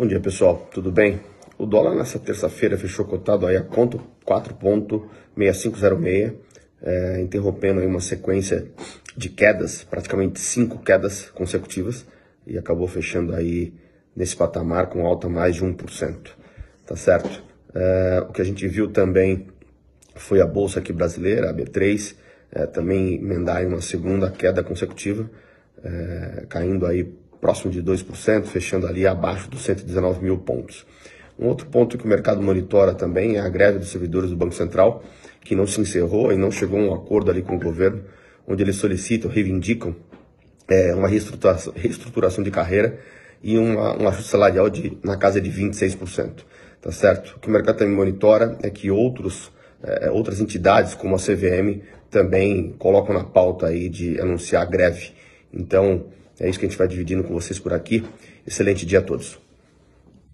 Bom dia pessoal, tudo bem? O dólar nessa terça-feira fechou cotado aí a conto 4.6506, é, interrompendo aí uma sequência de quedas, praticamente cinco quedas consecutivas, e acabou fechando aí nesse patamar com alta mais de 1%, tá certo? É, o que a gente viu também foi a bolsa aqui brasileira, a B3, é, também emendar uma segunda queda consecutiva, é, caindo aí próximo de 2%, fechando ali abaixo dos 119 mil pontos. Um outro ponto que o mercado monitora também é a greve dos servidores do Banco Central, que não se encerrou e não chegou a um acordo ali com o governo, onde eles solicitam, reivindicam é, uma reestruturação, reestruturação de carreira e uma, um ajuste salarial de, na casa de 26%. Tá certo? O que o mercado também monitora é que outros, é, outras entidades, como a CVM, também colocam na pauta aí de anunciar greve. Então, é isso que a gente vai dividindo com vocês por aqui. Excelente dia a todos.